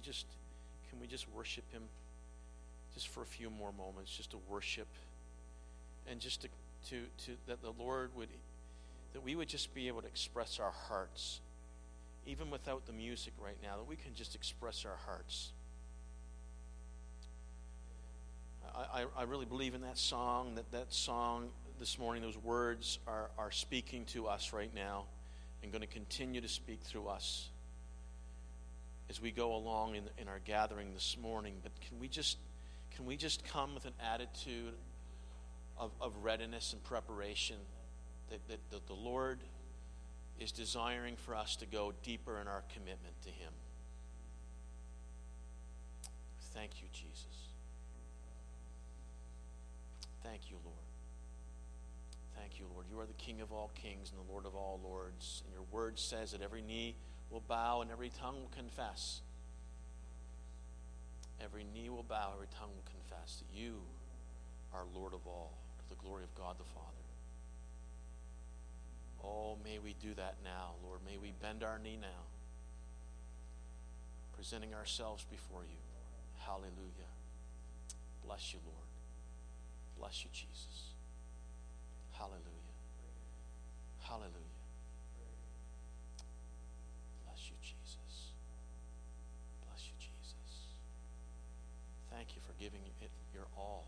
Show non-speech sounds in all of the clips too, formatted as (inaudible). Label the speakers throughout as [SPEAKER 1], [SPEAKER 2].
[SPEAKER 1] just can we just worship him just for a few more moments, just to worship and just to, to, to that the Lord would that we would just be able to express our hearts, even without the music right now, that we can just express our hearts. I, I, I really believe in that song, that that song this morning, those words are, are speaking to us right now and going to continue to speak through us as we go along in, in our gathering this morning. But can we just can we just come with an attitude of, of readiness and preparation that, that, that the Lord is desiring for us to go deeper in our commitment to Him? Thank you, Jesus. Thank you, Lord. Thank you, Lord. You are the King of all kings and the Lord of all lords. And your word says that every knee will bow and every tongue will confess. Every knee will bow, every tongue will confess that you are Lord of all, to the glory of God the Father. Oh, may we do that now, Lord. May we bend our knee now, presenting ourselves before you. Hallelujah. Bless you, Lord. Bless you, Jesus. Hallelujah. Hallelujah. Thank you for giving it your all.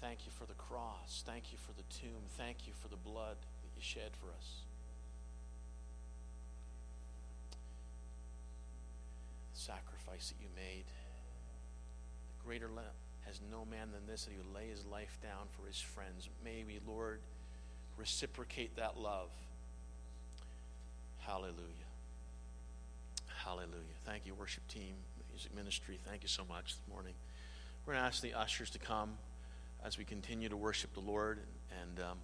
[SPEAKER 1] Thank you for the cross. Thank you for the tomb. Thank you for the blood that you shed for us. The sacrifice that you made. The greater has no man than this that he would lay his life down for his friends. May we, Lord, reciprocate that love. Hallelujah. Hallelujah. Thank you, worship team music ministry. Thank you so much this morning. We're going to ask the ushers to come as we continue to worship the Lord. And um,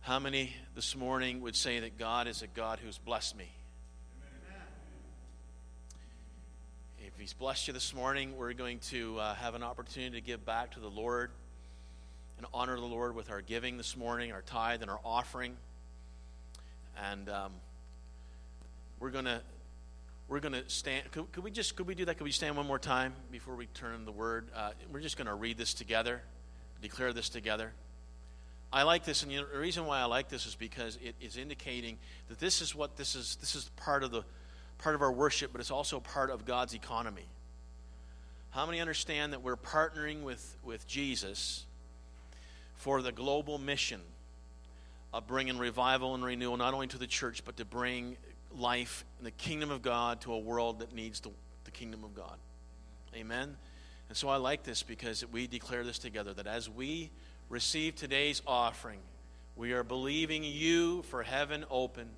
[SPEAKER 1] how many this morning would say that God is a God who's blessed me? If He's blessed you this morning, we're going to uh, have an opportunity to give back to the Lord and honor the Lord with our giving this morning, our tithe, and our offering. And um, we're going to we're going to stand. Could, could, we just could we do that? Could we stand one more time before we turn the word? Uh, we're just going to read this together, declare this together. I like this, and you know, the reason why I like this is because it is indicating that this is what this is. This is part of the part of our worship, but it's also part of God's economy. How many understand that we're partnering with with Jesus for the global mission of bringing revival and renewal, not only to the church, but to bring life and the kingdom of God to a world that needs the, the kingdom of God. Amen. And so I like this because we declare this together that as we receive today's offering, we are believing you for heaven open,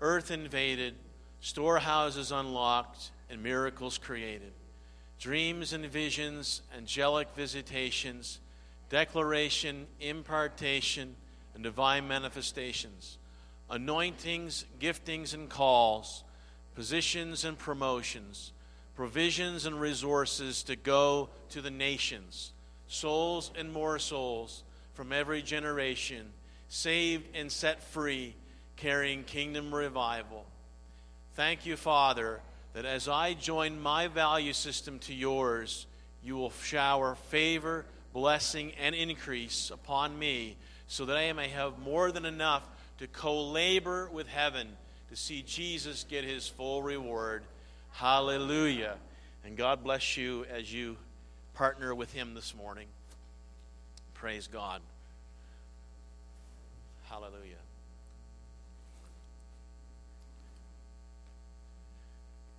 [SPEAKER 1] earth invaded, storehouses unlocked, and miracles created. Dreams and visions, angelic visitations, declaration, impartation, and divine manifestations anointings, giftings, and calls, positions and promotions, provisions and resources to go to the nations, souls and more souls from every generation, saved and set free, carrying kingdom revival. Thank you, Father, that as I join my value system to yours, you will shower favor, blessing, and increase upon me so that I may have more than enough to co labor with heaven to see Jesus get his full reward. Hallelujah. And God bless you as you partner with him this morning. Praise God. Hallelujah.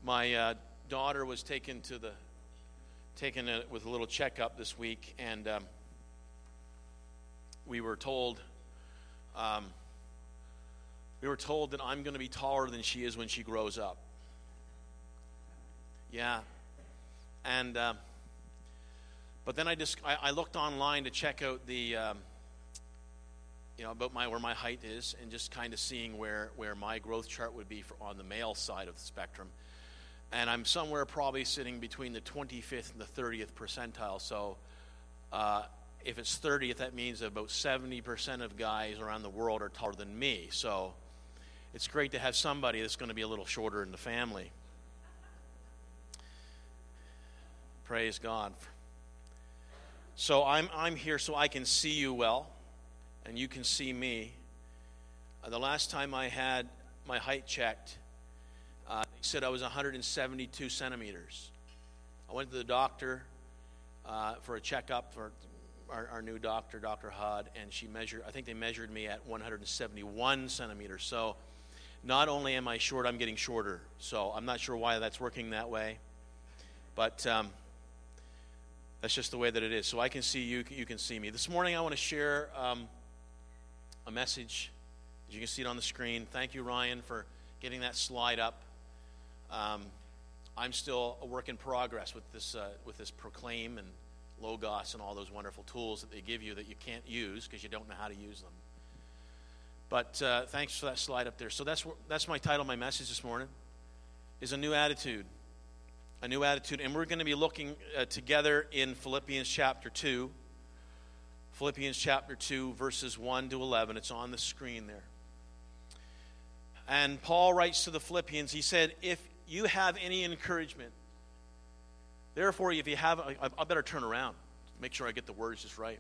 [SPEAKER 1] My uh, daughter was taken to the taken a, with a little checkup this week, and um, we were told um, we were told that I'm going to be taller than she is when she grows up. Yeah. And, uh, but then I just, I, I, looked online to check out the, um, you know, about my, where my height is and just kind of seeing where, where my growth chart would be for, on the male side of the spectrum. And I'm somewhere probably sitting between the 25th and the 30th percentile. So, uh, if it's 30th, that means about 70% of guys around the world are taller than me. So, it's great to have somebody that's going to be a little shorter in the family. Praise God. So I'm, I'm here so I can see you well, and you can see me. Uh, the last time I had my height checked, uh, they said I was 172 centimeters. I went to the doctor uh, for a checkup for our, our, new doctor, Dr. Hud, and she measured, I think they measured me at 171 centimeters. So not only am I short, I'm getting shorter. So I'm not sure why that's working that way. But um, that's just the way that it is. So I can see you, you can see me. This morning I want to share um, a message. You can see it on the screen. Thank you, Ryan, for getting that slide up. Um, I'm still a work in progress with this, uh, with this Proclaim and Logos and all those wonderful tools that they give you that you can't use because you don't know how to use them. But uh, thanks for that slide up there. So that's, that's my title, my message this morning, is a new attitude a new attitude. And we're going to be looking uh, together in Philippians chapter 2. Philippians chapter 2, verses 1 to 11. It's on the screen there. And Paul writes to the Philippians, he said, If you have any encouragement, therefore, if you have, I, I better turn around, make sure I get the words just right.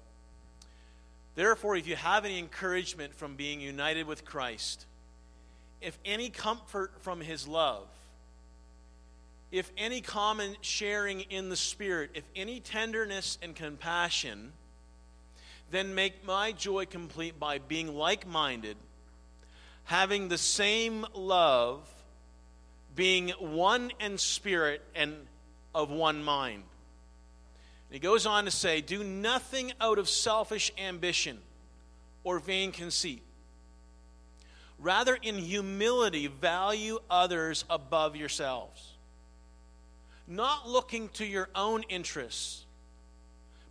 [SPEAKER 1] Therefore, if you have any encouragement from being united with Christ, if any comfort from his love, if any common sharing in the Spirit, if any tenderness and compassion, then make my joy complete by being like minded, having the same love, being one in spirit and of one mind. He goes on to say, Do nothing out of selfish ambition or vain conceit. Rather, in humility, value others above yourselves not looking to your own interests,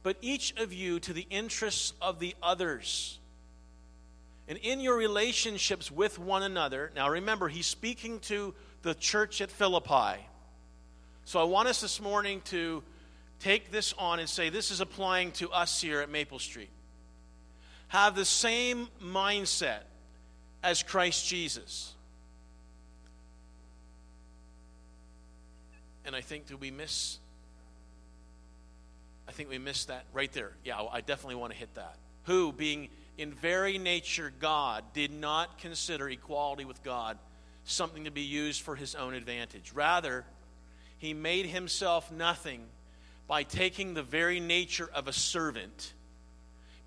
[SPEAKER 1] but each of you to the interests of the others. And in your relationships with one another, now remember, he's speaking to the church at Philippi. So I want us this morning to take this on and say this is applying to us here at Maple Street. Have the same mindset as Christ Jesus. And I think, do we miss? I think we missed that right there. Yeah, I definitely want to hit that. Who, being in very nature God, did not consider equality with God something to be used for his own advantage. Rather, he made himself nothing by taking the very nature of a servant,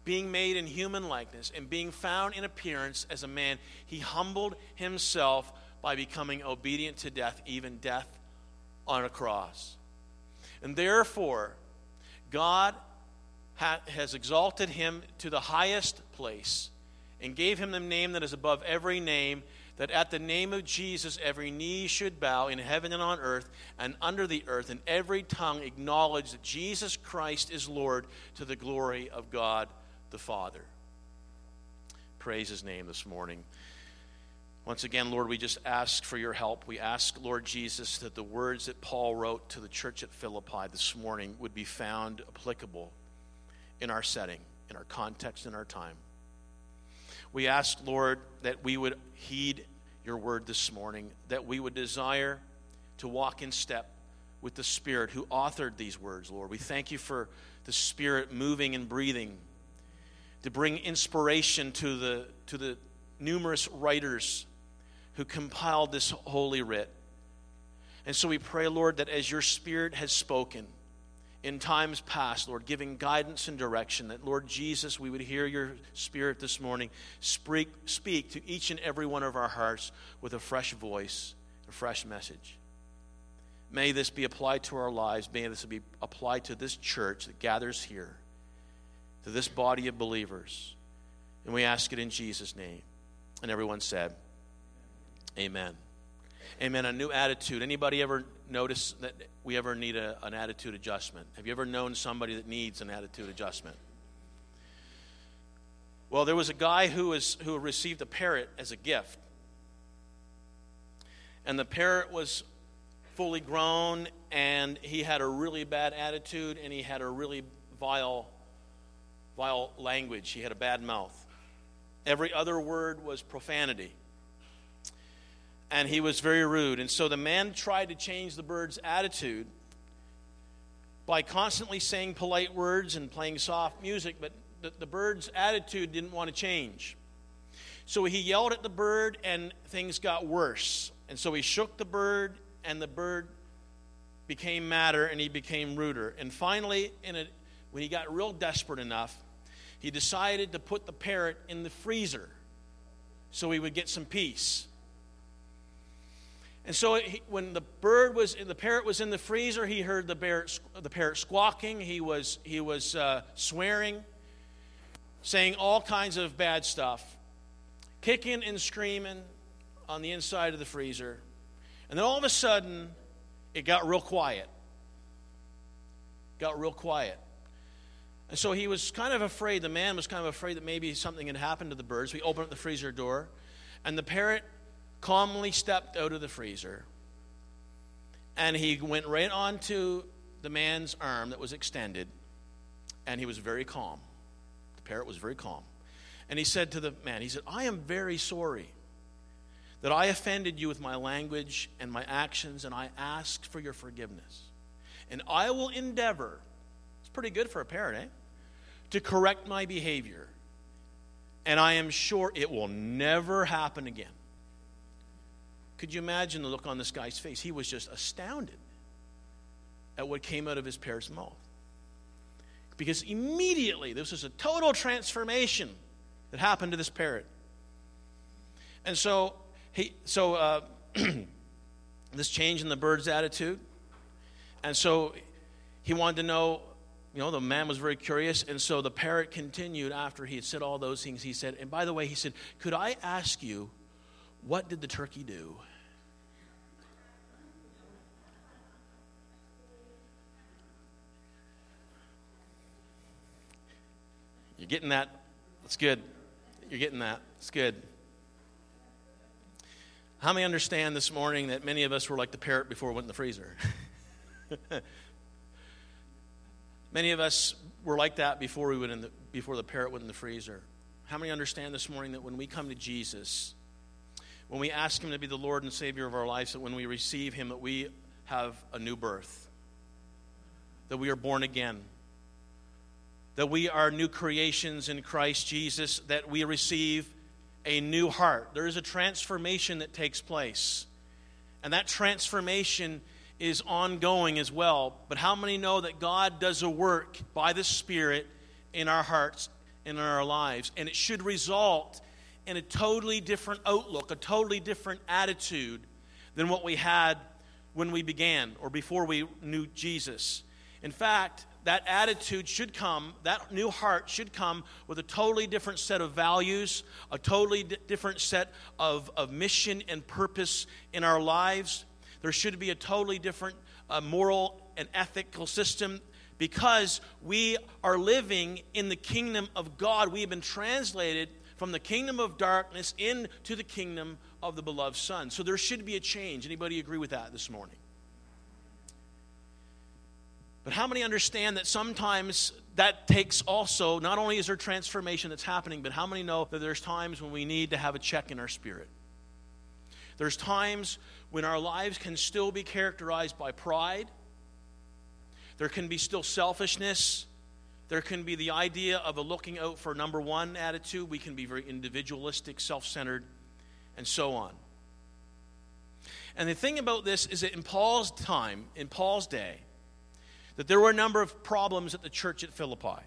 [SPEAKER 1] being made in human likeness, and being found in appearance as a man. He humbled himself by becoming obedient to death, even death on a cross. And therefore, God ha- has exalted him to the highest place and gave him the name that is above every name, that at the name of Jesus every knee should bow in heaven and on earth and under the earth, and every tongue acknowledge that Jesus Christ is Lord to the glory of God the Father. Praise his name this morning. Once again, Lord, we just ask for your help. We ask, Lord Jesus, that the words that Paul wrote to the church at Philippi this morning would be found applicable in our setting, in our context, in our time. We ask, Lord, that we would heed your word this morning, that we would desire to walk in step with the Spirit who authored these words, Lord. We thank you for the Spirit moving and breathing to bring inspiration to the, to the numerous writers who compiled this holy writ. And so we pray, Lord, that as your Spirit has spoken in times past, Lord, giving guidance and direction, that, Lord Jesus, we would hear your Spirit this morning speak, speak to each and every one of our hearts with a fresh voice, a fresh message. May this be applied to our lives. May this be applied to this church that gathers here, to this body of believers. And we ask it in Jesus' name. And everyone said, Amen. Amen. A new attitude. Anybody ever notice that we ever need a, an attitude adjustment? Have you ever known somebody that needs an attitude adjustment? Well, there was a guy who, was, who received a parrot as a gift. And the parrot was fully grown, and he had a really bad attitude, and he had a really vile, vile language. He had a bad mouth. Every other word was profanity and he was very rude. And so the man tried to change the bird's attitude. by constantly saying polite words and playing soft music, but the, the bird's attitude didn't want to change. So he yelled at the bird, and things got worse. And so he shook the bird, and the bird became madder and he became ruder. And finally, in a, when he got real desperate enough, he decided to put the parrot in the freezer so he would get some peace. And so he, when the bird was, the parrot was in the freezer, he heard the, bear, the parrot squawking. He was, he was uh, swearing, saying all kinds of bad stuff, kicking and screaming on the inside of the freezer. And then all of a sudden, it got real quiet. Got real quiet. And so he was kind of afraid, the man was kind of afraid that maybe something had happened to the birds. We opened up the freezer door, and the parrot calmly stepped out of the freezer and he went right onto the man's arm that was extended and he was very calm. The parrot was very calm. And he said to the man, he said, I am very sorry that I offended you with my language and my actions, and I ask for your forgiveness. And I will endeavor, it's pretty good for a parrot, eh? To correct my behavior. And I am sure it will never happen again. Could you imagine the look on this guy's face? He was just astounded at what came out of his parrot's mouth. Because immediately, this was a total transformation that happened to this parrot. And so, he, so uh, (clears throat) this change in the bird's attitude. And so he wanted to know, you know, the man was very curious. And so the parrot continued after he had said all those things. He said, and by the way, he said, Could I ask you, what did the turkey do? You're getting that? That's good. You're getting that. It's good. How many understand this morning that many of us were like the parrot before it went in the freezer? (laughs) many of us were like that before we went in the, before the parrot went in the freezer. How many understand this morning that when we come to Jesus, when we ask Him to be the Lord and Savior of our lives, that when we receive Him, that we have a new birth, that we are born again, that we are new creations in Christ Jesus, that we receive a new heart. There is a transformation that takes place. And that transformation is ongoing as well. But how many know that God does a work by the Spirit in our hearts and in our lives? And it should result in a totally different outlook, a totally different attitude than what we had when we began or before we knew Jesus. In fact, that attitude should come, that new heart should come with a totally different set of values, a totally d- different set of, of mission and purpose in our lives. There should be a totally different uh, moral and ethical system because we are living in the kingdom of God. We have been translated from the kingdom of darkness into the kingdom of the beloved Son. So there should be a change. Anybody agree with that this morning? But how many understand that sometimes that takes also, not only is there transformation that's happening, but how many know that there's times when we need to have a check in our spirit? There's times when our lives can still be characterized by pride. There can be still selfishness. There can be the idea of a looking out for number one attitude. We can be very individualistic, self centered, and so on. And the thing about this is that in Paul's time, in Paul's day, that there were a number of problems at the church at Philippi.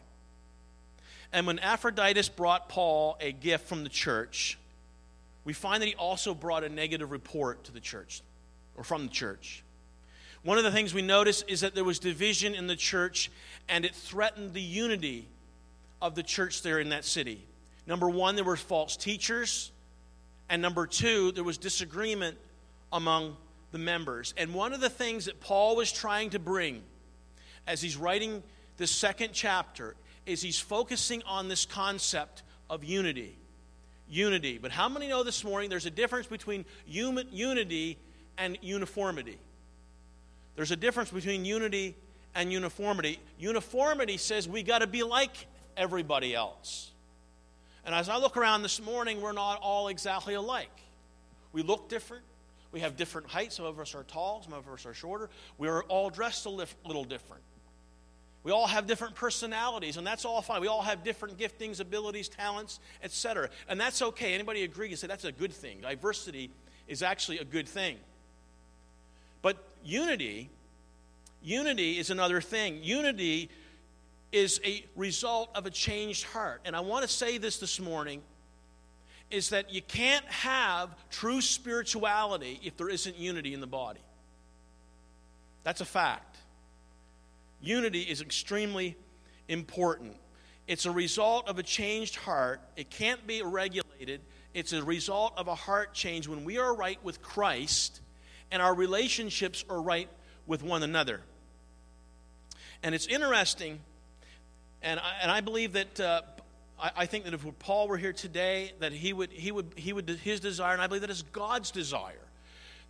[SPEAKER 1] And when Epaphroditus brought Paul a gift from the church, we find that he also brought a negative report to the church, or from the church. One of the things we notice is that there was division in the church, and it threatened the unity of the church there in that city. Number one, there were false teachers, and number two, there was disagreement among the members. And one of the things that Paul was trying to bring as he's writing the second chapter is he's focusing on this concept of unity. Unity. But how many know this morning there's a difference between unity and uniformity? There's a difference between unity and uniformity. Uniformity says we got to be like everybody else. And as I look around this morning, we're not all exactly alike. We look different. We have different heights. Some of us are tall, some of us are shorter. We're all dressed a little different. We all have different personalities, and that's all fine. We all have different giftings, abilities, talents, etc. And that's okay. Anybody agree and say that's a good thing? Diversity is actually a good thing. But unity, unity is another thing. Unity is a result of a changed heart. And I want to say this this morning is that you can't have true spirituality if there isn't unity in the body. That's a fact. Unity is extremely important. It's a result of a changed heart. It can't be regulated. It's a result of a heart change when we are right with Christ and our relationships are right with one another. And it's interesting, and I, and I believe that uh, I, I, think that if Paul were here today, that he would, he would, he would, his desire, and I believe that is God's desire,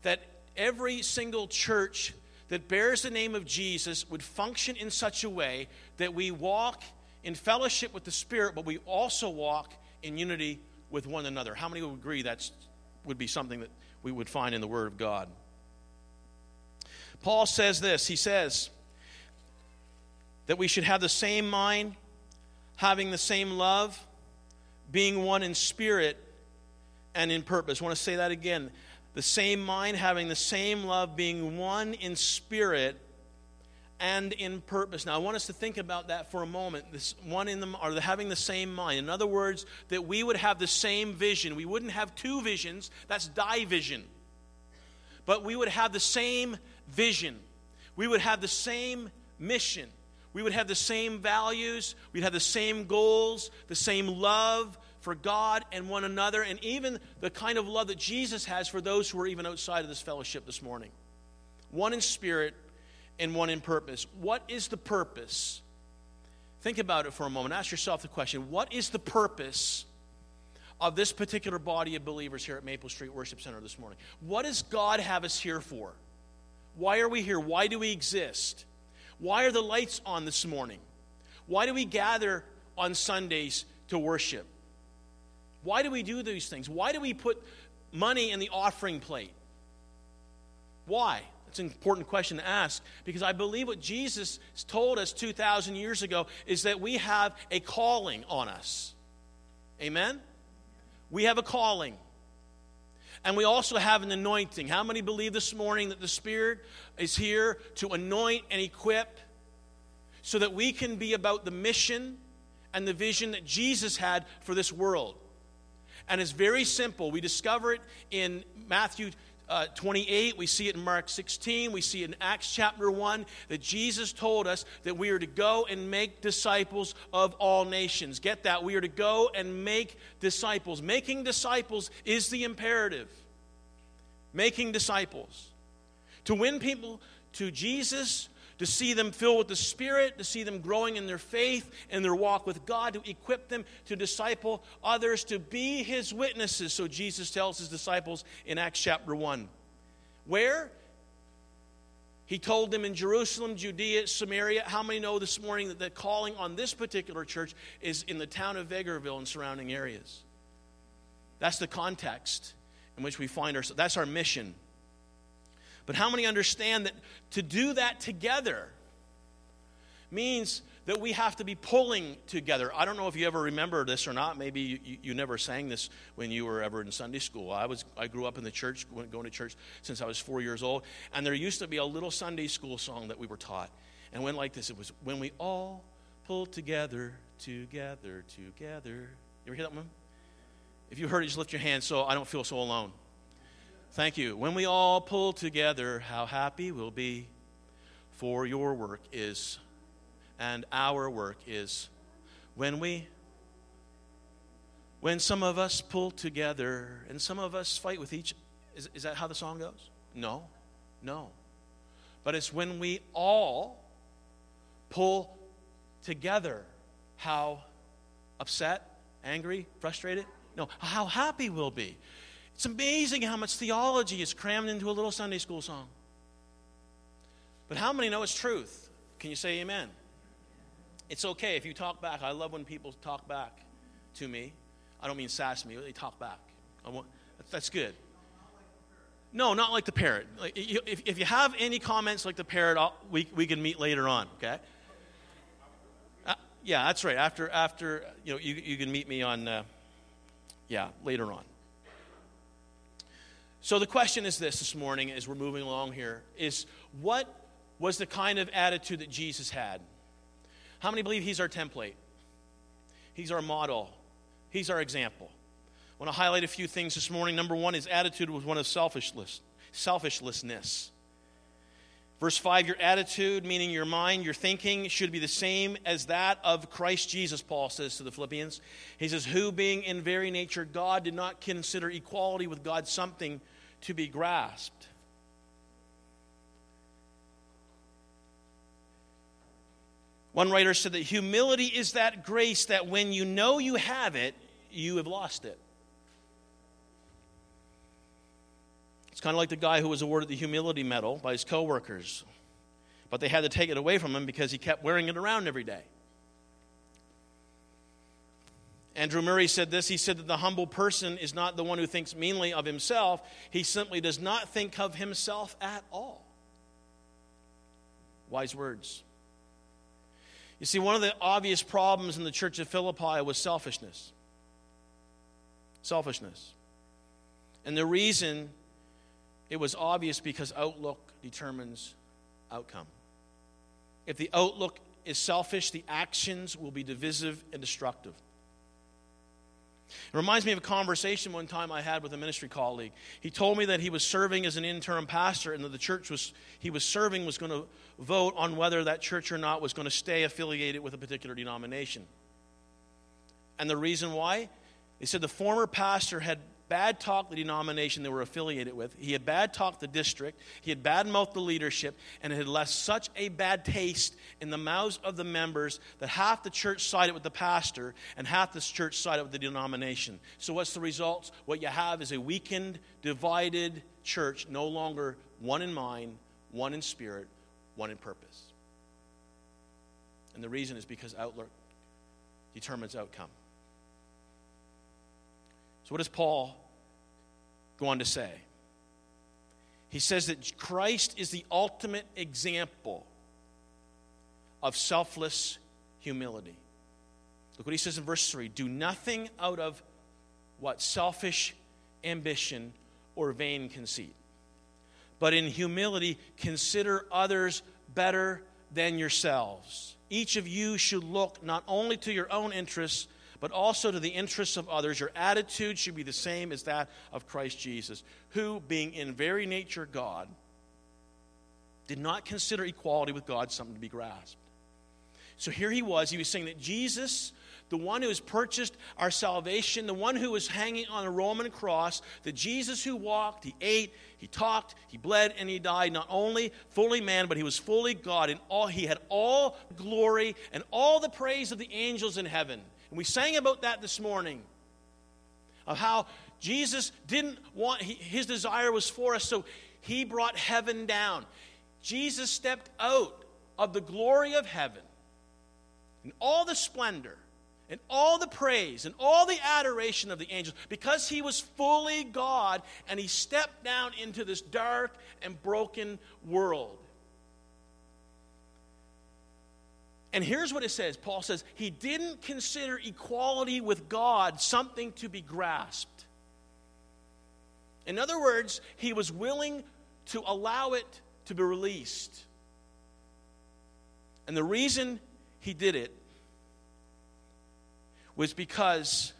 [SPEAKER 1] that every single church that bears the name of Jesus would function in such a way that we walk in fellowship with the Spirit, but we also walk in unity with one another. How many would agree that would be something that we would find in the Word of God? Paul says this He says that we should have the same mind, having the same love, being one in spirit and in purpose. I want to say that again the same mind, having the same love, being one in spirit and in purpose. Now, I want us to think about that for a moment. This one in them, or having the same mind. In other words, that we would have the same vision. We wouldn't have two visions. That's division. But we would have the same vision. We would have the same mission. We would have the same values. We'd have the same goals, the same love, for God and one another, and even the kind of love that Jesus has for those who are even outside of this fellowship this morning. One in spirit and one in purpose. What is the purpose? Think about it for a moment. Ask yourself the question what is the purpose of this particular body of believers here at Maple Street Worship Center this morning? What does God have us here for? Why are we here? Why do we exist? Why are the lights on this morning? Why do we gather on Sundays to worship? Why do we do these things? Why do we put money in the offering plate? Why? It's an important question to ask because I believe what Jesus told us 2,000 years ago is that we have a calling on us. Amen? We have a calling. And we also have an anointing. How many believe this morning that the Spirit is here to anoint and equip so that we can be about the mission and the vision that Jesus had for this world? And it's very simple. We discover it in Matthew uh, 28, we see it in Mark 16, we see it in Acts chapter 1 that Jesus told us that we are to go and make disciples of all nations. Get that? We are to go and make disciples. Making disciples is the imperative. Making disciples. To win people to Jesus, to see them filled with the Spirit, to see them growing in their faith and their walk with God, to equip them to disciple others, to be His witnesses. So Jesus tells His disciples in Acts chapter 1. Where? He told them in Jerusalem, Judea, Samaria. How many know this morning that the calling on this particular church is in the town of Vegreville and surrounding areas? That's the context in which we find ourselves. That's our mission. But how many understand that to do that together means that we have to be pulling together? I don't know if you ever remember this or not. Maybe you, you, never sang this when you were ever in Sunday school. I, was, I grew up in the church, going to church since I was four years old. And there used to be a little Sunday school song that we were taught. And it went like this it was, When we all pull together, together, together. You ever hear that one? If you heard it, just lift your hand so I don't feel so alone. Thank you. When we all pull together, how happy we'll be. For your work is, and our work is, when we, when some of us pull together and some of us fight with each, is, is that how the song goes? No, no. But it's when we all pull together, how upset, angry, frustrated? No, how happy we'll be. It's amazing how much theology is crammed into a little Sunday school song. But how many know it's truth? Can you say amen? It's okay if you talk back. I love when people talk back to me. I don't mean sass me, they talk back. Want, that's good. No, not like the parrot. Like, if, if you have any comments like the parrot, I'll, we, we can meet later on, okay? yeah, that's right. After, after you know, you, you can meet me on, uh, yeah, later on. So the question is this this morning as we're moving along here is what was the kind of attitude that Jesus had? How many believe he's our template? He's our model. He's our example. I want to highlight a few things this morning. Number one, his attitude was one of selfishness. Selfishlessness. Verse 5 Your attitude, meaning your mind, your thinking, should be the same as that of Christ Jesus, Paul says to the Philippians. He says, Who, being in very nature God, did not consider equality with God something to be grasped. One writer said that humility is that grace that when you know you have it, you have lost it. It's kind of like the guy who was awarded the humility medal by his coworkers, but they had to take it away from him because he kept wearing it around every day. Andrew Murray said this. He said that the humble person is not the one who thinks meanly of himself, he simply does not think of himself at all. Wise words. You see, one of the obvious problems in the church of Philippi was selfishness. Selfishness. And the reason it was obvious because outlook determines outcome. If the outlook is selfish, the actions will be divisive and destructive. It reminds me of a conversation one time I had with a ministry colleague. He told me that he was serving as an interim pastor and that the church was, he was serving was going to vote on whether that church or not was going to stay affiliated with a particular denomination. And the reason why? He said the former pastor had bad talked the denomination they were affiliated with. He had bad talked the district. He had bad mouthed the leadership, and it had left such a bad taste in the mouths of the members that half the church sided with the pastor and half the church sided with the denomination. So, what's the result? What you have is a weakened, divided church, no longer one in mind, one in spirit, one in purpose. And the reason is because outlook determines outcome. So, what does Paul go on to say? He says that Christ is the ultimate example of selfless humility. Look what he says in verse 3 Do nothing out of what? Selfish ambition or vain conceit. But in humility, consider others better than yourselves. Each of you should look not only to your own interests, but also to the interests of others. Your attitude should be the same as that of Christ Jesus, who, being in very nature God, did not consider equality with God something to be grasped. So here he was. He was saying that Jesus, the one who has purchased our salvation, the one who was hanging on a Roman cross, the Jesus who walked, he ate, he talked, he bled, and he died, not only fully man, but he was fully God. And all, he had all glory and all the praise of the angels in heaven. And we sang about that this morning of how Jesus didn't want, his desire was for us, so he brought heaven down. Jesus stepped out of the glory of heaven and all the splendor and all the praise and all the adoration of the angels because he was fully God and he stepped down into this dark and broken world. And here's what it says Paul says, He didn't consider equality with God something to be grasped. In other words, he was willing to allow it to be released. And the reason he did it was because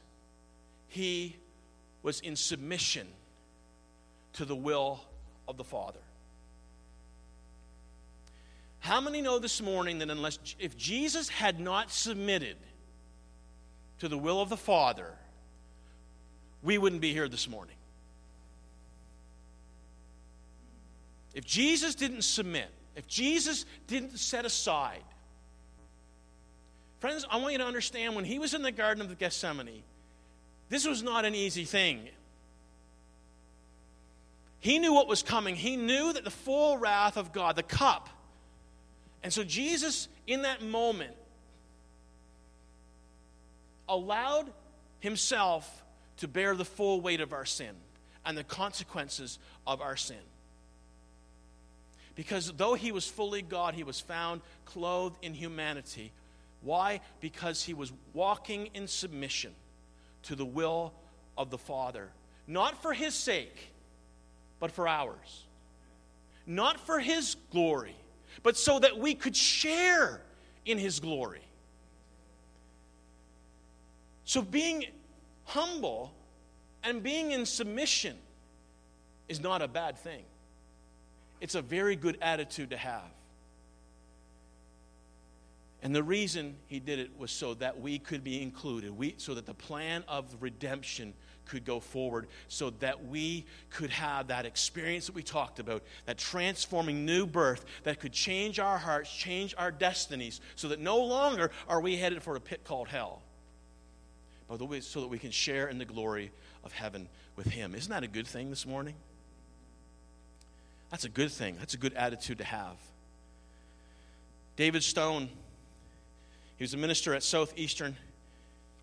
[SPEAKER 1] he was in submission to the will of the Father. How many know this morning that unless if Jesus had not submitted to the will of the Father, we wouldn't be here this morning? If Jesus didn't submit, if Jesus didn't set aside, friends, I want you to understand when he was in the Garden of Gethsemane, this was not an easy thing. He knew what was coming. He knew that the full wrath of God, the cup, and so Jesus, in that moment, allowed himself to bear the full weight of our sin and the consequences of our sin. Because though he was fully God, he was found clothed in humanity, Why? Because he was walking in submission to the will of the Father. Not for his sake, but for ours. Not for his glory, but so that we could share in his glory. So being humble and being in submission is not a bad thing. It's a very good attitude to have. And the reason he did it was so that we could be included, we, so that the plan of redemption could go forward, so that we could have that experience that we talked about, that transforming new birth that could change our hearts, change our destinies, so that no longer are we headed for a pit called hell, but so that we can share in the glory of heaven with him. Isn't that a good thing this morning? That's a good thing. That's a good attitude to have. David Stone he was a minister at Southeastern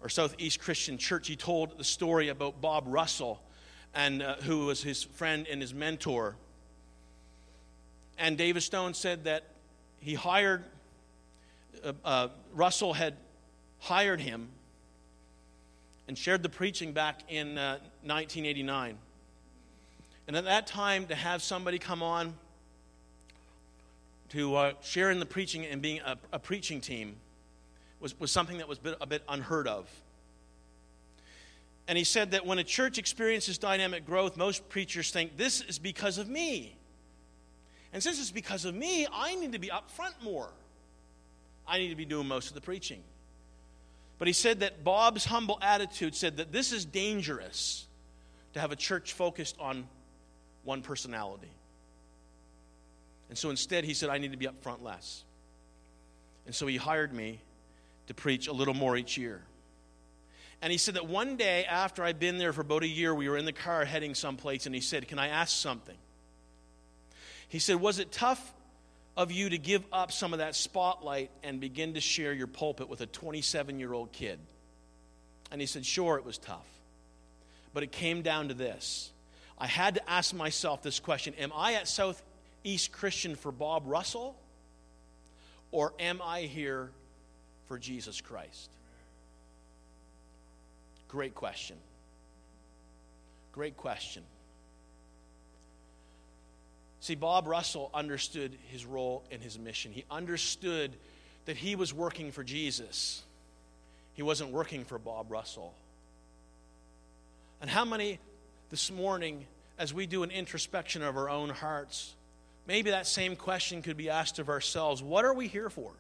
[SPEAKER 1] or Southeast Christian Church. He told the story about Bob Russell, and uh, who was his friend and his mentor. And David Stone said that he hired uh, uh, Russell had hired him and shared the preaching back in 1989. Uh, and at that time, to have somebody come on to uh, share in the preaching and being a, a preaching team was, was something that was a bit, a bit unheard of. And he said that when a church experiences dynamic growth, most preachers think this is because of me. And since it's because of me, I need to be up front more. I need to be doing most of the preaching. But he said that Bob's humble attitude said that this is dangerous to have a church focused on one personality. And so instead, he said, I need to be up front less. And so he hired me to preach a little more each year. And he said that one day after I'd been there for about a year, we were in the car heading someplace, and he said, Can I ask something? He said, Was it tough of you to give up some of that spotlight and begin to share your pulpit with a 27 year old kid? And he said, Sure, it was tough. But it came down to this. I had to ask myself this question Am I at Southeast Christian for Bob Russell? Or am I here for Jesus Christ? Great question. Great question. See, Bob Russell understood his role and his mission. He understood that he was working for Jesus, he wasn't working for Bob Russell. And how many this morning, as we do an introspection of our own hearts, maybe that same question could be asked of ourselves What are we here for?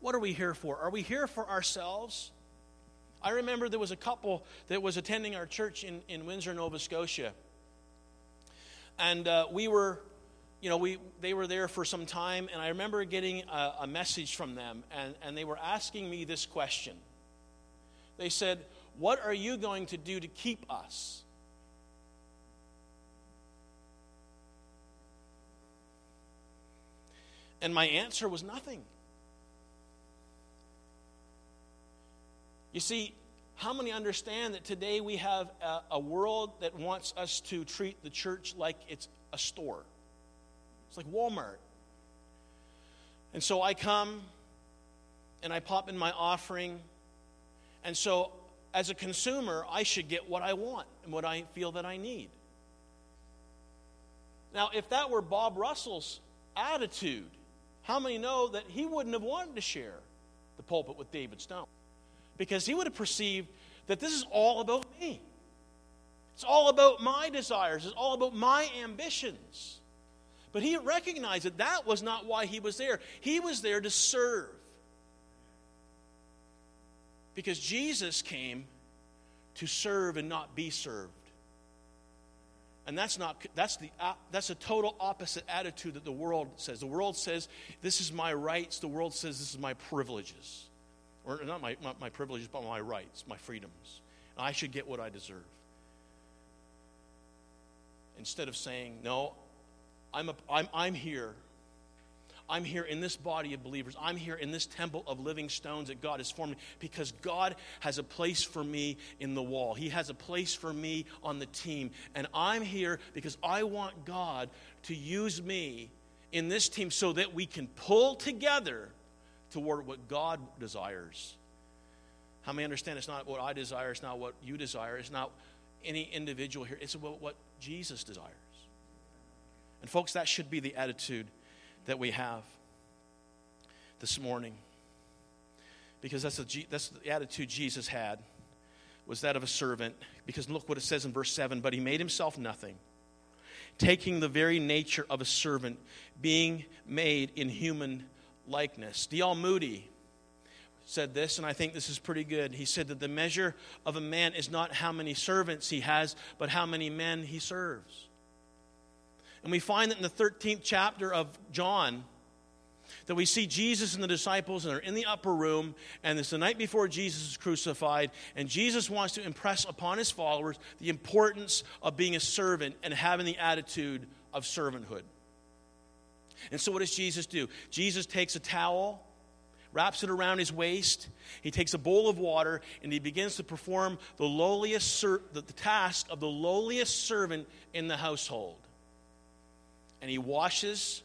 [SPEAKER 1] What are we here for? Are we here for ourselves? I remember there was a couple that was attending our church in, in Windsor, Nova Scotia. And uh, we were, you know, we, they were there for some time, and I remember getting a, a message from them, and, and they were asking me this question. They said, What are you going to do to keep us? And my answer was nothing. You see, how many understand that today we have a, a, world that wants us to treat the church like it's a store? It's like Walmart. And so I come and I pop in my offering. And so, as a consumer, I should get what I want and what I feel that I need. Now, if that were Bob Russell's attitude, how many know that he wouldn't have wanted to share the pulpit with David Stone? Because he would have perceived that this is all about me. It's all about my desires, it's all about my ambitions. But he recognized that that was not why he was there. He was there to serve. Because Jesus came to serve and not be served. And that's not that's the uh, that's a total opposite attitude that the world says. The world says this is my rights, the world says this is my privileges or not my, my, my privileges, but my rights, my freedoms. And I should get what I deserve. Instead of saying, no, I'm, a, I'm, I'm here. I'm here in this body of believers. I'm here in this temple of living stones that God has formed because God has a place for me in the wall. He has a place for me on the team. And I'm here because I want God to use me in this team so that we can pull together toward what God desires. How many understand it's not what I desire, it's not what you desire, it's not any individual here, it's about what Jesus desires. And, folks, that should be the attitude that we have this morning. Because that's, a, that's the attitude Jesus had, was that of a servant. Because look what it says in verse 7 But he made himself nothing, taking the very nature of a servant, being made in human likeness. D.L. Moody said this, and I think this is pretty good. He said that the measure of a man is not how many servants he has, but how many men he serves. And we find that in the 13th chapter of John, that we see Jesus and the disciples, and they're in the upper room, and it's the night before Jesus is crucified, and Jesus wants to impress upon his followers the importance of being a servant and having the attitude of servanthood. And so, what does Jesus do? Jesus takes a towel wraps it around his waist. He takes a bowl of water and he begins to perform the lowliest ser- the, the task of the lowliest servant in the household. And he washes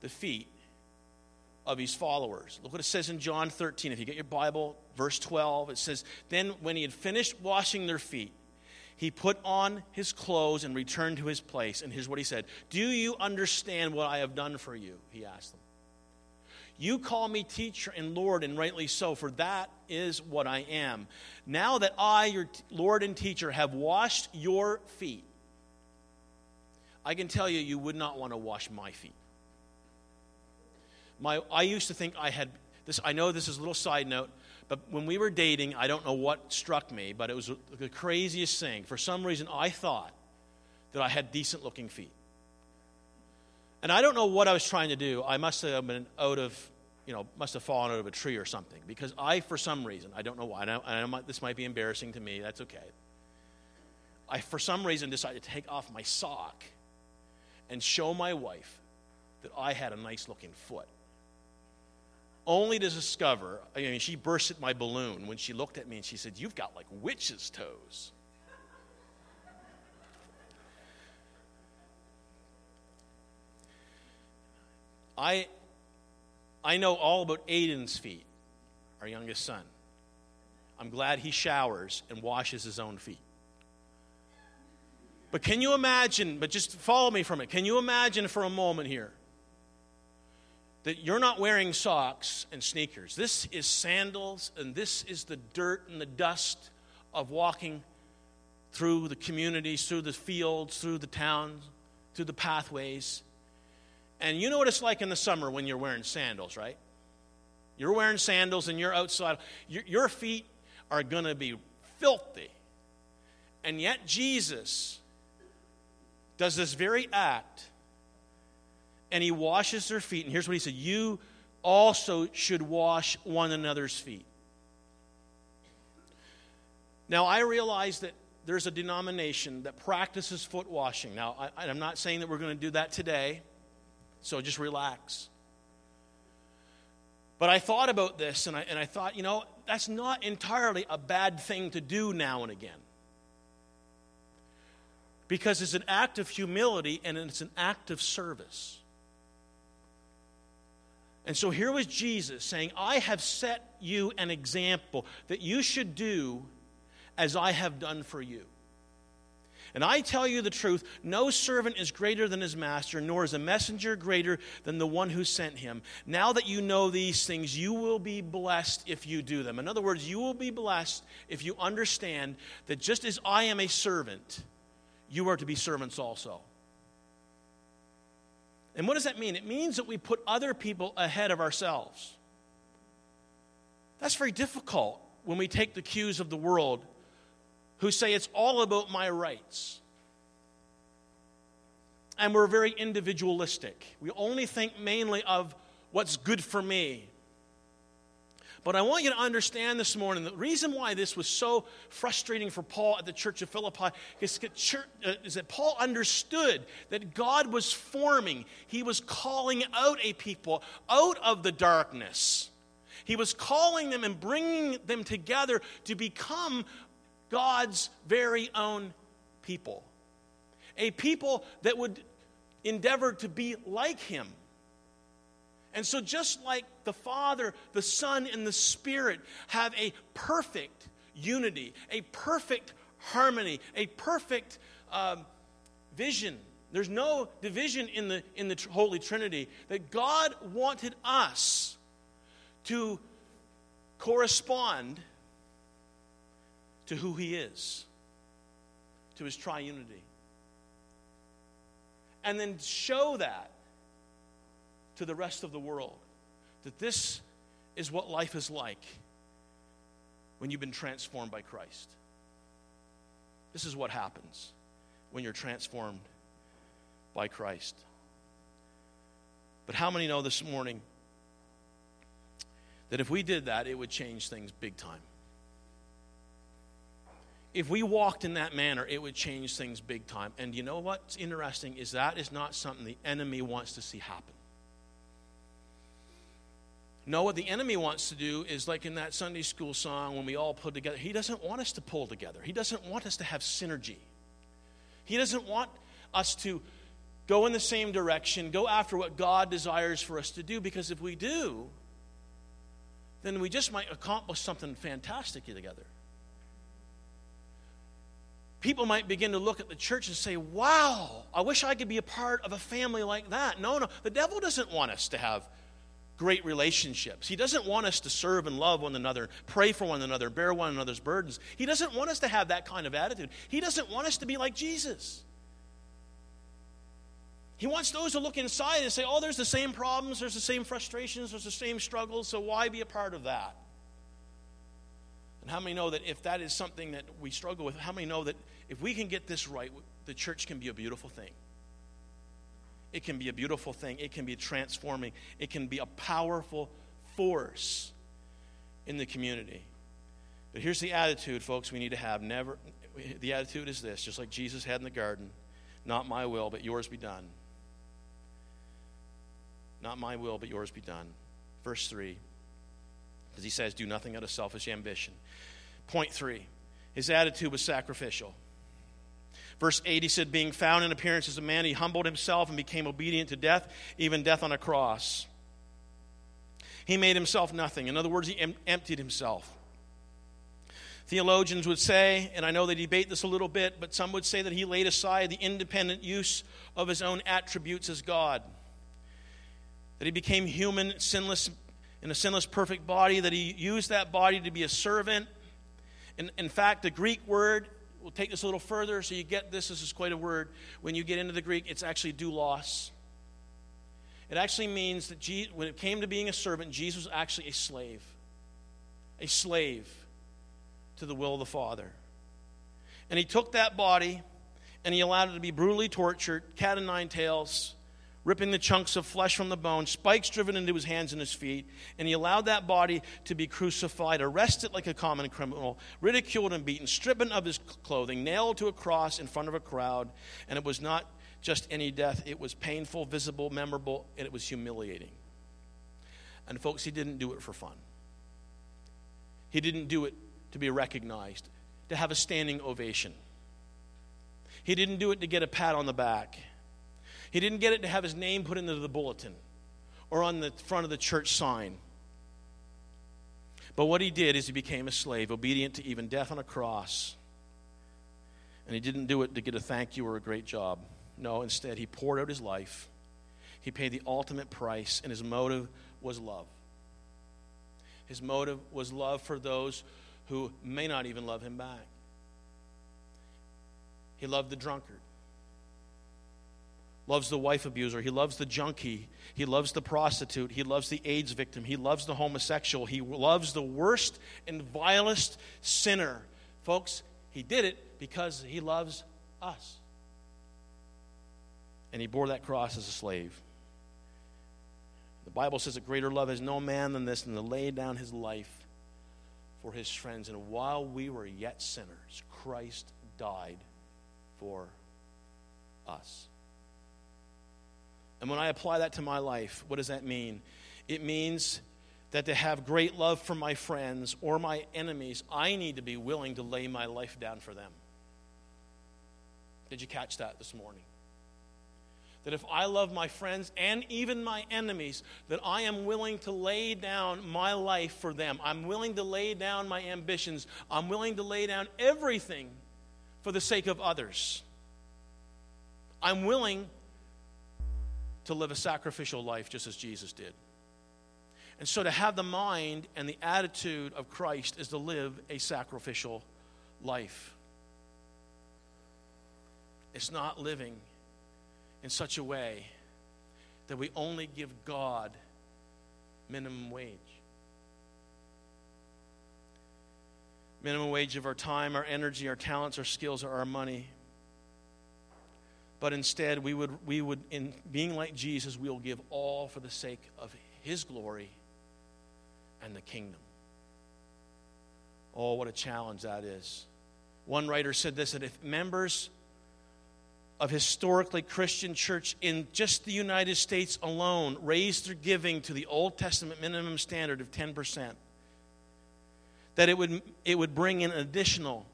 [SPEAKER 1] the feet of his followers. Look what it says in John 13. If you get your Bible, verse 12, it says, Then when he had finished washing their feet, he put on his clothes and returned to his place. And here's what he said Do you understand what I have done for you? He asked them. You call me teacher and Lord, and rightly so, for that is what I am. Now that I, your Lord and teacher, have washed your feet, I can tell you, you would not want to wash my feet. My, I used to think I had this. I know this is a little side note, but when we were dating, I don't know what struck me, but it was the craziest thing. For some reason, I thought that I had decent looking feet. And I don't know what I was trying to do. I must have been out of, you know, must have fallen out of a tree or something. Because I, for some reason, I don't know why, and I, this might be embarrassing to me, that's okay. I, for some reason, decided to take off my sock and show my wife that I had a nice looking foot. Only to discover, I mean, she burst at my balloon when she looked at me and she said, You've got like witch's toes. I, I know all about Aiden's feet, our youngest son. I'm glad he showers and washes his own feet. But can you imagine, but just follow me from it, can you imagine for a moment here that you're not wearing socks and sneakers? This is sandals, and this is the dirt and the dust of walking through the communities, through the fields, through the towns, through the pathways. And you know what it's like in the summer when you're wearing sandals, right? You're wearing sandals and you're outside. Your, your feet are going to be filthy. And yet, Jesus does this very act and he washes their feet. And here's what he said You also should wash one another's feet. Now, I realize that there's a denomination that practices foot washing. Now, I, am not saying that we're going to do that today. So just relax. But I thought about this and I, and I thought, you know, that's not entirely a bad thing to do now and again. Because it's an act of humility and it's an act of service. And so here was Jesus saying, I have set you an example that you should do as I have done for you. And I tell you the truth no servant is greater than his master, nor is a messenger greater than the one who sent him. Now that you know these things, you will be blessed if you do them. In other words, you will be blessed if you understand that just as I am a servant, you are to be servants also. And what does that mean? It means that we put other people ahead of ourselves. That's very difficult when we take the cues of the world who say it's all about my rights. And we're very individualistic. We only think mainly of what's good for me. But I want you to understand this morning the reason why this was so frustrating for Paul at the church of Philippi is, uh, that Paul understood that God was forming, he was calling out a people out of the darkness. He was calling them and bringing them together to become God's very own people. A people that would endeavor to be like Him. And so, just like the Father, the Son, and the Spirit have a perfect unity, a perfect harmony, a perfect um, vision. There's no division in the, in the Holy Trinity. That God wanted us to correspond to who He is, to His triunity. And then show that to the rest of the world that this is what life is like when you've been transformed by Christ. This is what happens when you're transformed by Christ. But how many know this morning that if we did that, it would change things big time? If we walked in that manner, it would change things big time. And you know what's interesting is that is not something the enemy wants to see happen. No, what the enemy wants to do is like in that Sunday school song when we all put together, he doesn't want us to pull together. He doesn't want us to have synergy. He doesn't want us to go in the same direction, go after what God desires for us to do, because if we do, then we just might accomplish something fantastic together. People might begin to look at the church and say, Wow, I wish I could be a part of a family like that. No, no, the devil doesn't want us to have great relationships. He doesn't want us to serve and love one another, pray for one another, bear one another's burdens. He doesn't want us to have that kind of attitude. He doesn't want us to be like Jesus. He wants those to look inside and say, oh, there's the same problems, there's the same frustrations, there's the same struggles, so why be a part of that? And how many know that if that is something that we struggle with, how many know that if we can get this right, the church can be a beautiful thing? It can be a beautiful thing. It can be transforming. It can be a powerful force in the community. But here's the attitude, folks, we need to have. Never the attitude is this, just like Jesus had in the garden, not my will, but yours be done. Not my will, but yours be done. Verse 3. Because he says, do nothing out of selfish ambition. Point 3. His attitude was sacrificial. Verse 8, he said, Being found in appearance as a man, he humbled himself and became obedient to death, even death on a cross. He made himself nothing. In other words, he em- emptied himself. Theologians would say, and I know they debate this a little bit, but some would say that he laid aside the independent use of his own attributes as God. That he became human, sinless, in a sinless, perfect body, that he used that body to be a servant. In, in fact, the Greek word we'll take this a little further so you get this. This is quite a word. When you get into the Greek, it's actually doulos. It actually means that Je- when it came to being a servant, Jesus was actually a slave. A slave to the will of the Father. And he took that body and he allowed it to be brutally tortured, cat and nine tails, ripping the chunks of flesh from the bone, spikes driven into his hands and his feet, and he allowed that body to be crucified, arrested like a common criminal, ridiculed and beaten, stripping of his clothing, nailed to a cross in front of a crowd. And it was not just any death, it was painful, visible, memorable, and it was humiliating. And folks, he didn't do it for fun. He didn't do it to be recognized, to have a standing ovation. He didn't do it to get a pat on the back. He didn't get it to have his name put into the bulletin or on the front of the church sign. But what he did is he became a slave, obedient to even death on a cross. And he didn't do it to get a thank you or a great job. No, instead, he poured out his life. He paid the ultimate price, and his motive was love. His motive was love for those who may not even love him back. He loved the drunkard loves the wife abuser. He loves the junkie. He loves the prostitute. He loves the AIDS victim. He loves the homosexual. He loves the worst and vilest sinner. Folks, he did it because he loves us. And he bore that cross as a slave. The Bible says that greater love has no man than this, than to lay down his life for his friends. And while we were yet sinners, Christ died for us. And when I apply that to my life, what does that mean? It means that to have great love for my friends or my enemies, I need to be willing to lay my life down for them. Did you catch that this morning? that if I love my friends and even my enemies, that I am willing to lay down my life for them. I'm willing to lay down my ambitions. I'm willing to lay down everything for the sake of others. I'm willing to live a sacrificial life just as Jesus did. And so to have the mind and the attitude of Christ is to live a sacrificial life. It's not living in such a way that we only give God minimum wage. Minimum wage of our time, our energy, our talents, our skills, or our money. But instead, we would, we would, in being like Jesus, we will give all for the sake of His glory and the kingdom. Oh, what a challenge that is. One writer said this that if members of historically Christian church in just the United States alone raised their giving to the Old Testament minimum standard of 10%, that it would, it would bring in an additional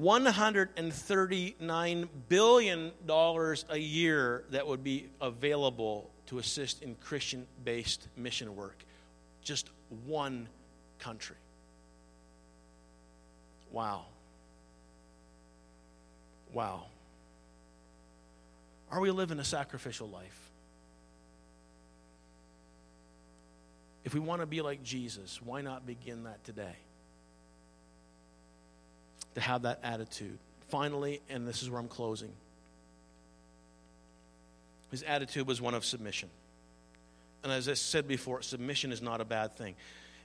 [SPEAKER 1] $139 billion a year that would be available to assist in Christian based mission work. Just one country. Wow. Wow. Are we living a sacrificial life? If we want to be like Jesus, why not begin that today? To have that attitude. Finally, and this is where I'm closing, his attitude was one of submission. And as I said before, submission is not a bad thing.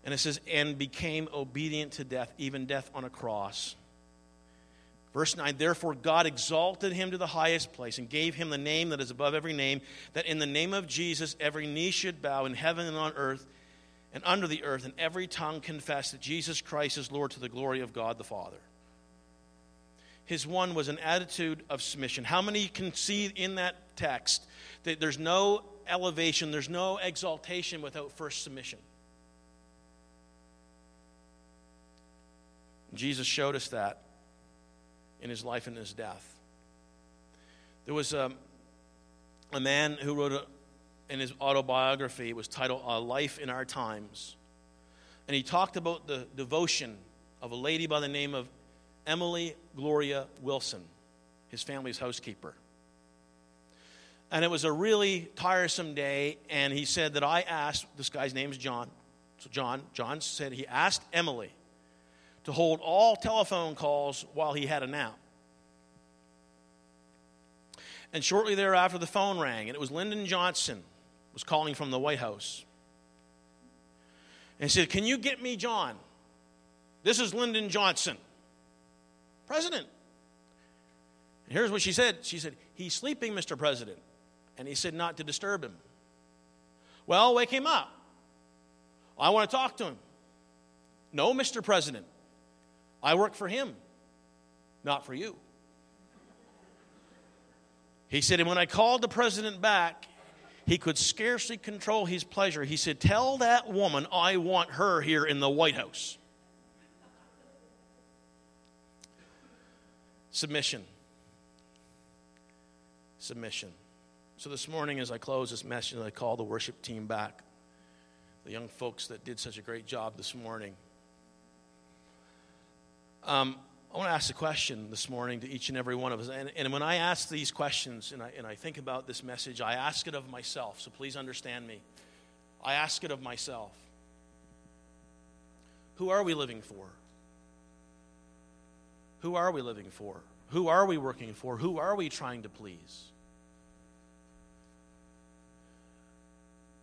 [SPEAKER 1] And it says, and became obedient to death, even death on a cross. Verse 9, therefore God exalted him to the highest place and gave him the name that is above every name, that in the name of Jesus every knee should bow in heaven and on earth and under the earth, and every tongue confess that Jesus Christ is Lord to the glory of God the Father. His one was an attitude of submission. How many can see in that text that there's no elevation, there's no exaltation without first submission? Jesus showed us that in his life and his death. There was a, a man who wrote a, in his autobiography, it was titled A Life in Our Times. And he talked about the devotion of a lady by the name of Emily Gloria Wilson, his family's housekeeper. And it was a really tiresome day, and he said that I asked, this guy's name is John. So John, John said he asked Emily to hold all telephone calls while he had a nap. And shortly thereafter, the phone rang, and it was Lyndon Johnson was calling from the White House. And he said, Can you get me John? This is Lyndon Johnson, President. And here's what she said She said, He's sleeping, Mr. President. And he said, Not to disturb him. Well, wake him up. I want to talk to him. No, Mr. President. I work for him, not for you. He said, and when I called the president back, he could scarcely control his pleasure. He said, Tell that woman I want her here in the White House. Submission. Submission. So this morning, as I close this message, I call the worship team back. The young folks that did such a great job this morning. Um, I want to ask a question this morning to each and every one of us. And, and when I ask these questions and I, and I think about this message, I ask it of myself. So please understand me. I ask it of myself. Who are we living for? Who are we living for? Who are we working for? Who are we trying to please?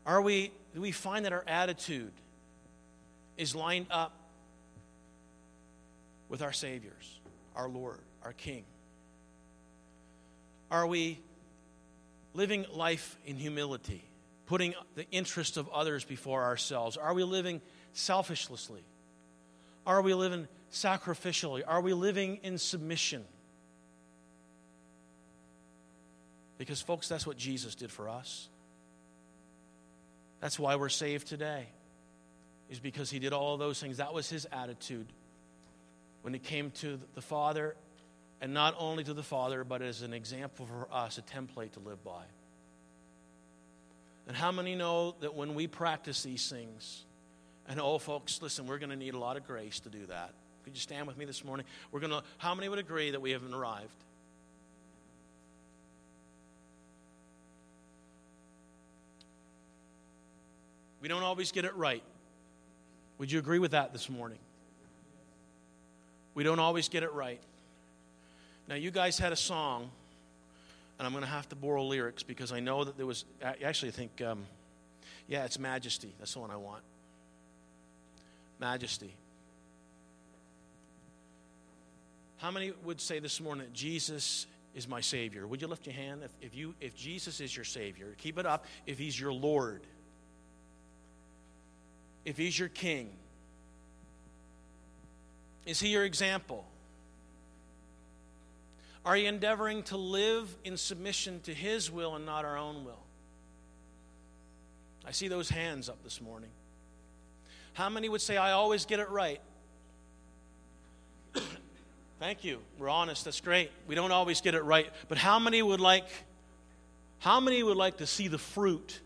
[SPEAKER 1] Are we, do we find that our attitude is lined up with our Saviors, our Lord, our King? Are we living life in humility, putting the interest of others before ourselves? Are we living selfishly? Are we living sacrificially? Are we living in submission? Because, folks, that's what Jesus did for us. That's why we're saved today, is because he did all those things. That was his attitude when it came to the Father and not only to the Father, but as an example for us, a template to live by. And how many know that when we practice these things, and oh, folks, listen, we're going to need a lot of grace to do that. Could you stand with me this morning? We're going to, how many would agree that we haven't arrived? We don't always get it right. Would you agree with that this morning? We don't always get it right. Now, you guys had a song, and I'm going to have to borrow lyrics because I know that there was, actually, I think, um, yeah, it's Majesty. That's the one I want. Majesty. How many would say this morning that Jesus is my Savior? Would you lift your hand if, if, you, if Jesus is your Savior? Keep it up. If He's your Lord, if He's your King, is He your example? Are you endeavoring to live in submission to His will and not our own will? I see those hands up this morning. How many would say, I always get it right? Thank you. We're honest. That's great. We don't always get it right. But how many would like how many would like to see the fruit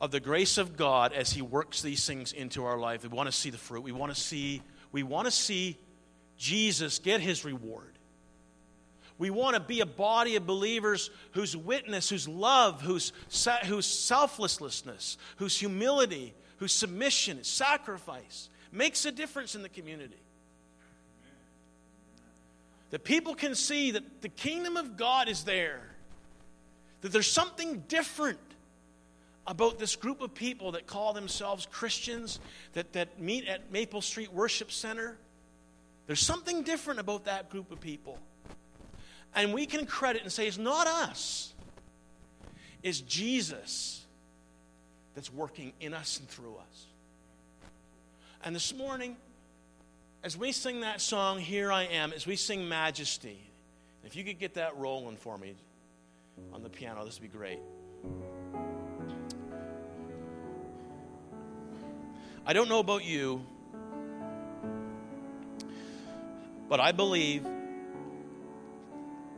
[SPEAKER 1] of the grace of God as he works these things into our life? We want to see the fruit. We want to see we want to see Jesus get his reward. We want to be a body of believers whose witness, whose love, whose, whose selflessness, whose humility, whose submission, sacrifice makes a difference in the community that people can see that the kingdom of God is there, that there's something different about this group of people that call themselves Christians, that, that meet at Maple Street Worship Center. There's something different about that group of people. And we can credit and say, it's not us, it's Jesus that's working in us and through us. And this morning, as we sing that song, Here I Am, as we sing Majesty, if you could get that rolling for me on the piano, this would be great. I don't know about you, but I believe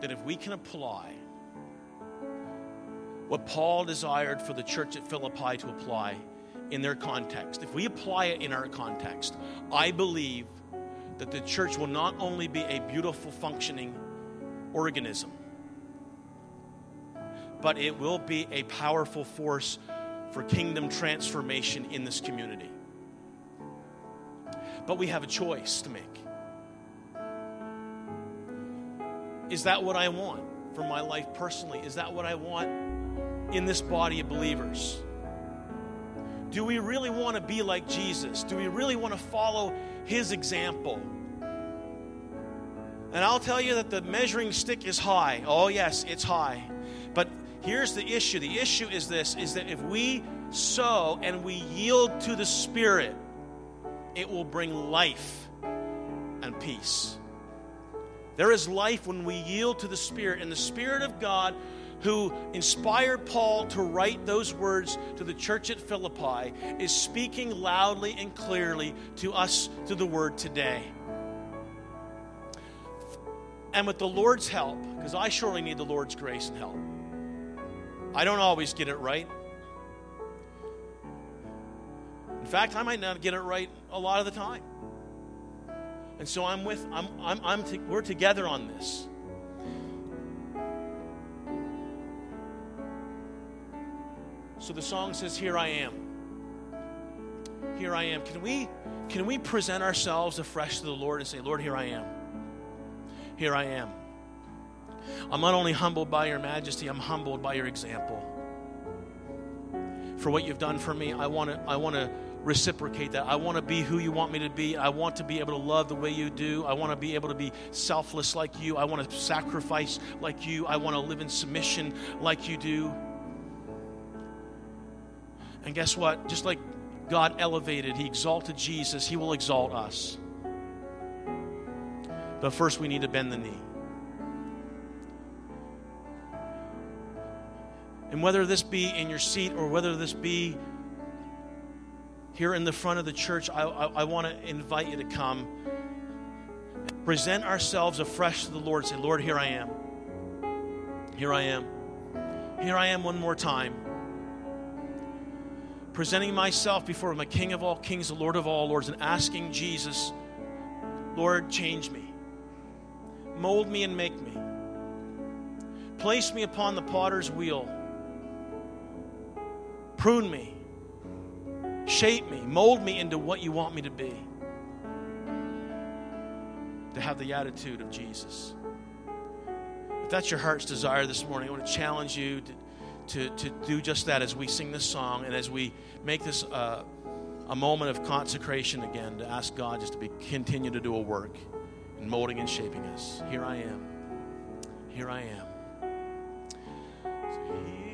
[SPEAKER 1] that if we can apply what Paul desired for the church at Philippi to apply in their context, if we apply it in our context, I believe that the church will not only be a beautiful, functioning organism, but it will be a powerful force for kingdom transformation in this community. But we have a choice to make. Is that what I want for my life personally? Is that what I want in this body of believers? Do we really want to be like Jesus? Do we really want to follow his example? And I'll tell you that the measuring stick is high. Oh, yes, it's high. But here's the issue the issue is this is that if we sow and we yield to the Spirit, it will bring life and peace. There is life when we yield to the Spirit, and the Spirit of God who inspired Paul to write those words to the church at Philippi, is speaking loudly and clearly to us through the word today. And with the Lord's help, because I surely need the Lord's grace and help, I don't always get it right. In fact, I might not get it right a lot of the time. And so I'm with, I'm, I'm, I'm we're together on this. So the song says, Here I am. Here I am. Can we, can we present ourselves afresh to the Lord and say, Lord, here I am. Here I am. I'm not only humbled by your majesty, I'm humbled by your example. For what you've done for me, I want to I want to reciprocate that. I want to be who you want me to be. I want to be able to love the way you do. I want to be able to be selfless like you. I want to sacrifice like you. I want to live in submission like you do. And guess what? Just like God elevated, He exalted Jesus, He will exalt us. But first, we need to bend the knee. And whether this be in your seat or whether this be here in the front of the church, I, I, I want to invite you to come
[SPEAKER 2] present ourselves afresh to the Lord. Say, Lord, here I am. Here I am. Here I am one more time. Presenting myself before my King of all kings, the Lord of all lords, and asking Jesus, Lord, change me. Mold me and make me. Place me upon the potter's wheel. Prune me. Shape me. Mold me into what you want me to be. To have the attitude of Jesus. If that's your heart's desire this morning, I want to challenge you to, to, to do just that as we sing this song and as we make this uh, a moment of consecration again to ask God just to be, continue to do a work in molding and shaping us. Here I am. Here I am.
[SPEAKER 3] covered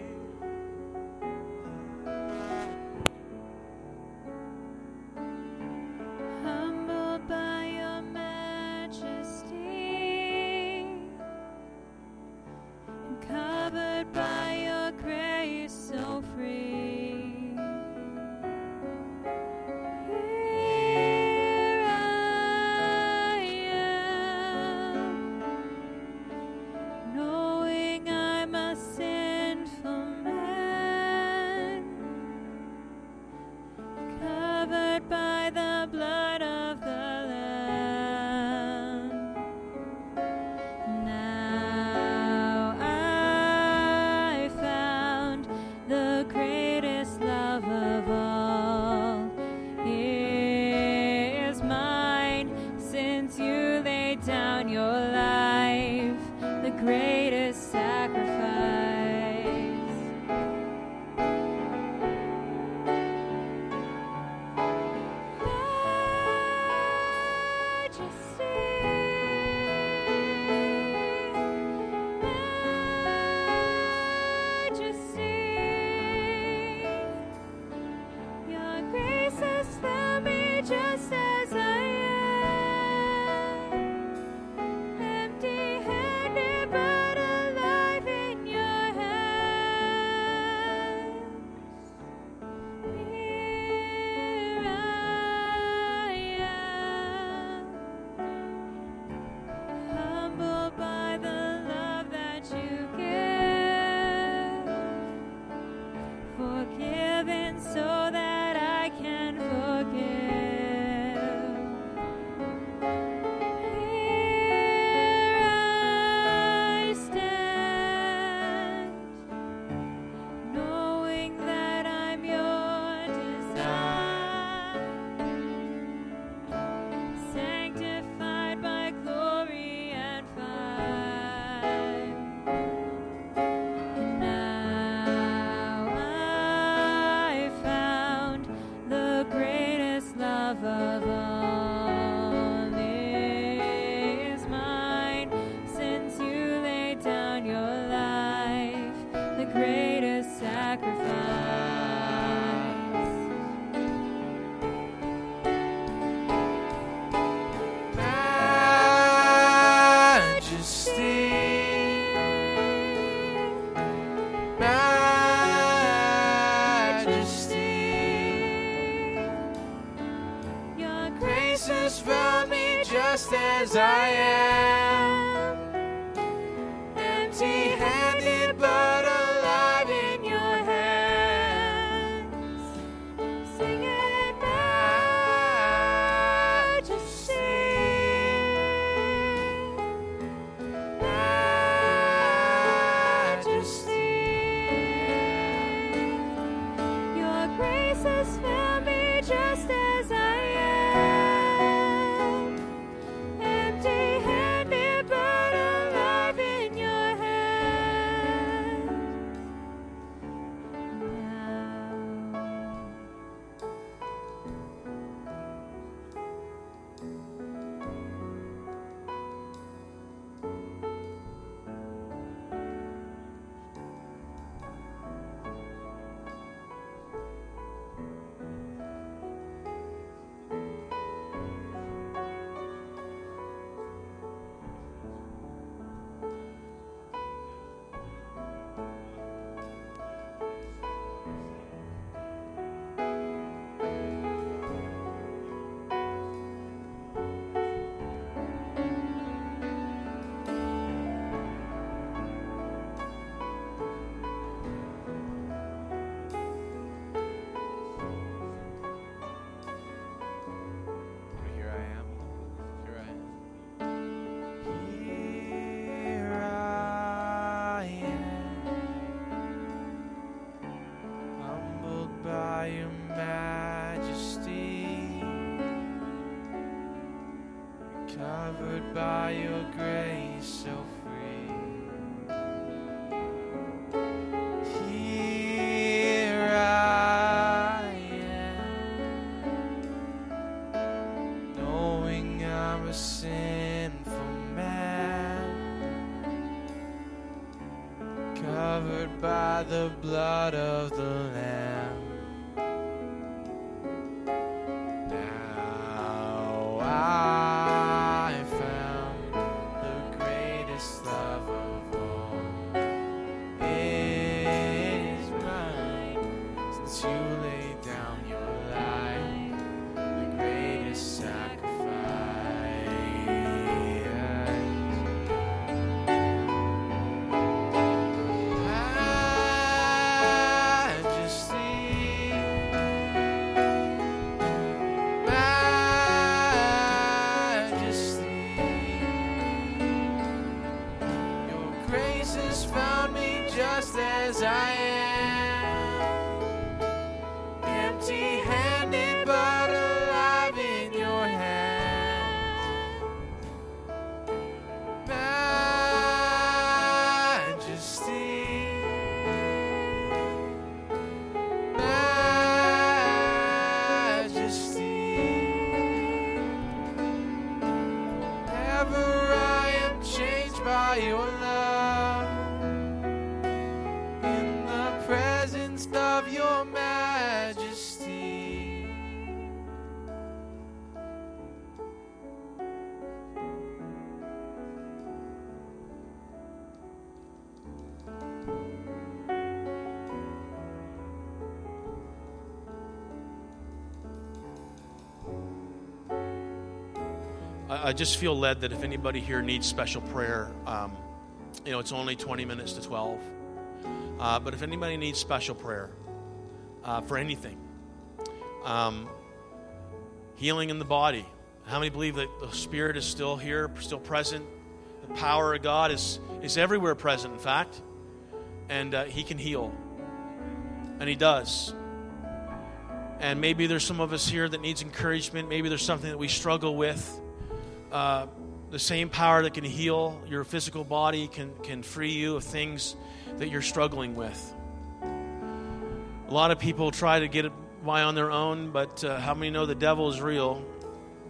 [SPEAKER 3] the blood I, just
[SPEAKER 1] feel led that if anybody here needs special prayer, um, you know, it's only 20 minutes to 12. Uh, but if anybody needs special prayer uh, for anything, um, healing in the body, how many believe that the Spirit is still here, still present? The power of God is, is everywhere present, in fact. And uh, He can heal. And He does. And maybe there's some of us here that needs encouragement. Maybe there's something that we struggle with. Uh, the same power that can heal your physical body can, can free you of things that you're struggling with. A lot of people try to get it by on their own, but uh, how many know the devil is real?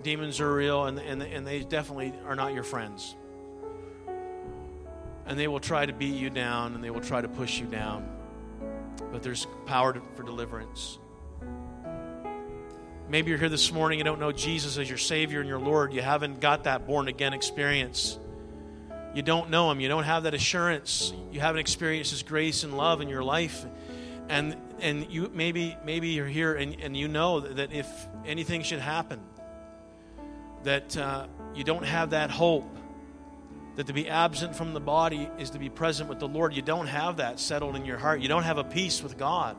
[SPEAKER 1] Demons are real, and, and, and they definitely are not your friends. And they will try to beat you down and they will try to push you down. But there's power to, for deliverance. Maybe you're here this morning, you don't know Jesus as your Savior and your Lord. You haven't got that born again experience. You don't know Him. You don't have that assurance. You haven't experienced His grace and love in your life. And, and you maybe, maybe you're here and, and you know that if anything should happen, that uh, you don't have that hope. That to be absent from the body is to be present with the Lord. You don't have that settled in your heart. You don't have a peace with God.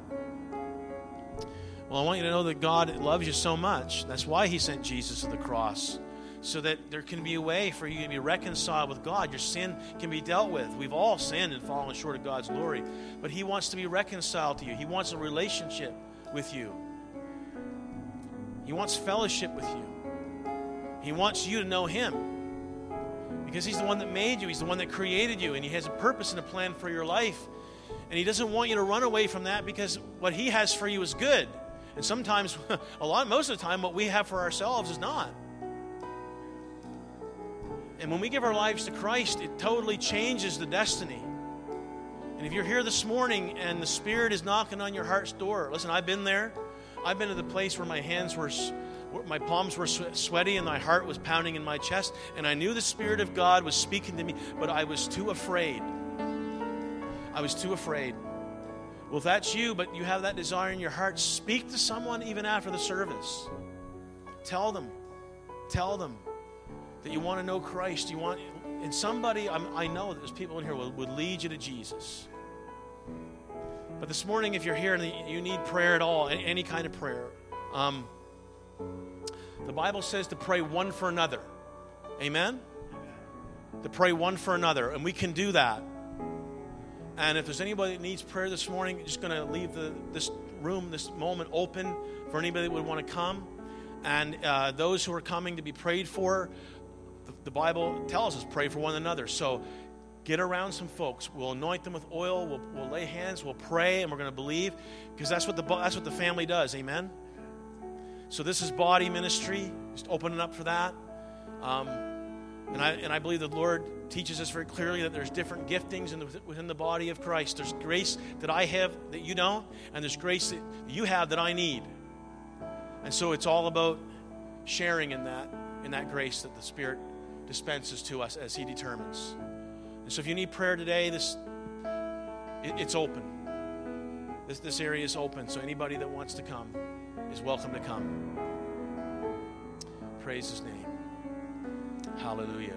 [SPEAKER 1] Well, I want you to know that God loves you so much. That's why He sent Jesus to the cross, so that there can be a way for you to be reconciled with God. Your sin can be dealt with. We've all sinned and fallen short of God's glory, but He wants to be reconciled to you. He wants a relationship with you, He wants fellowship with you. He wants you to know Him because He's the one that made you, He's the one that created you, and He has a purpose and a plan for your life. And He doesn't want you to run away from that because what He has for you is good. And sometimes, (laughs) a lot, most of the time, what we have for ourselves is not. And when we give our lives to Christ, it totally changes the destiny. And if you're here this morning and the Spirit is knocking on your heart's door, listen, I've been there. I've been to the place where my hands were, my palms were sweaty and my heart was pounding in my chest. And I knew the Spirit of God was speaking to me, but I was too afraid. I was too afraid. Well, if that's you, but you have that desire in your heart, speak to someone even after the service. Tell them. Tell them that you want to know Christ. You want, and somebody, I'm, i know there's people in here would, would lead you to Jesus. But this morning, if you're here and you need prayer at all, any kind of prayer, um, the Bible says to pray one for another. Amen? To pray one for another. And we can do that. And if there's anybody that needs prayer this morning, just going to leave the, this room, this moment open for anybody that would want to come. And uh, those who are coming to be prayed for, the Bible tells us pray for one another. So get around some folks. We'll anoint them with oil. We'll, we'll lay hands. We'll pray, and we're going to believe because that's what the that's what the family does. Amen. So this is body ministry. Just opening up for that. Um, and I and I believe the Lord teaches us very clearly that there's different giftings in the, within the body of Christ. There's grace that I have that you don't, and there's grace that you have that I need. And so it's all about sharing in that in that grace that the Spirit dispenses to us as He determines. And so if you need prayer today, this it, it's open. This this area is open. So anybody that wants to come is welcome to come. Praise His name. Hallelujah.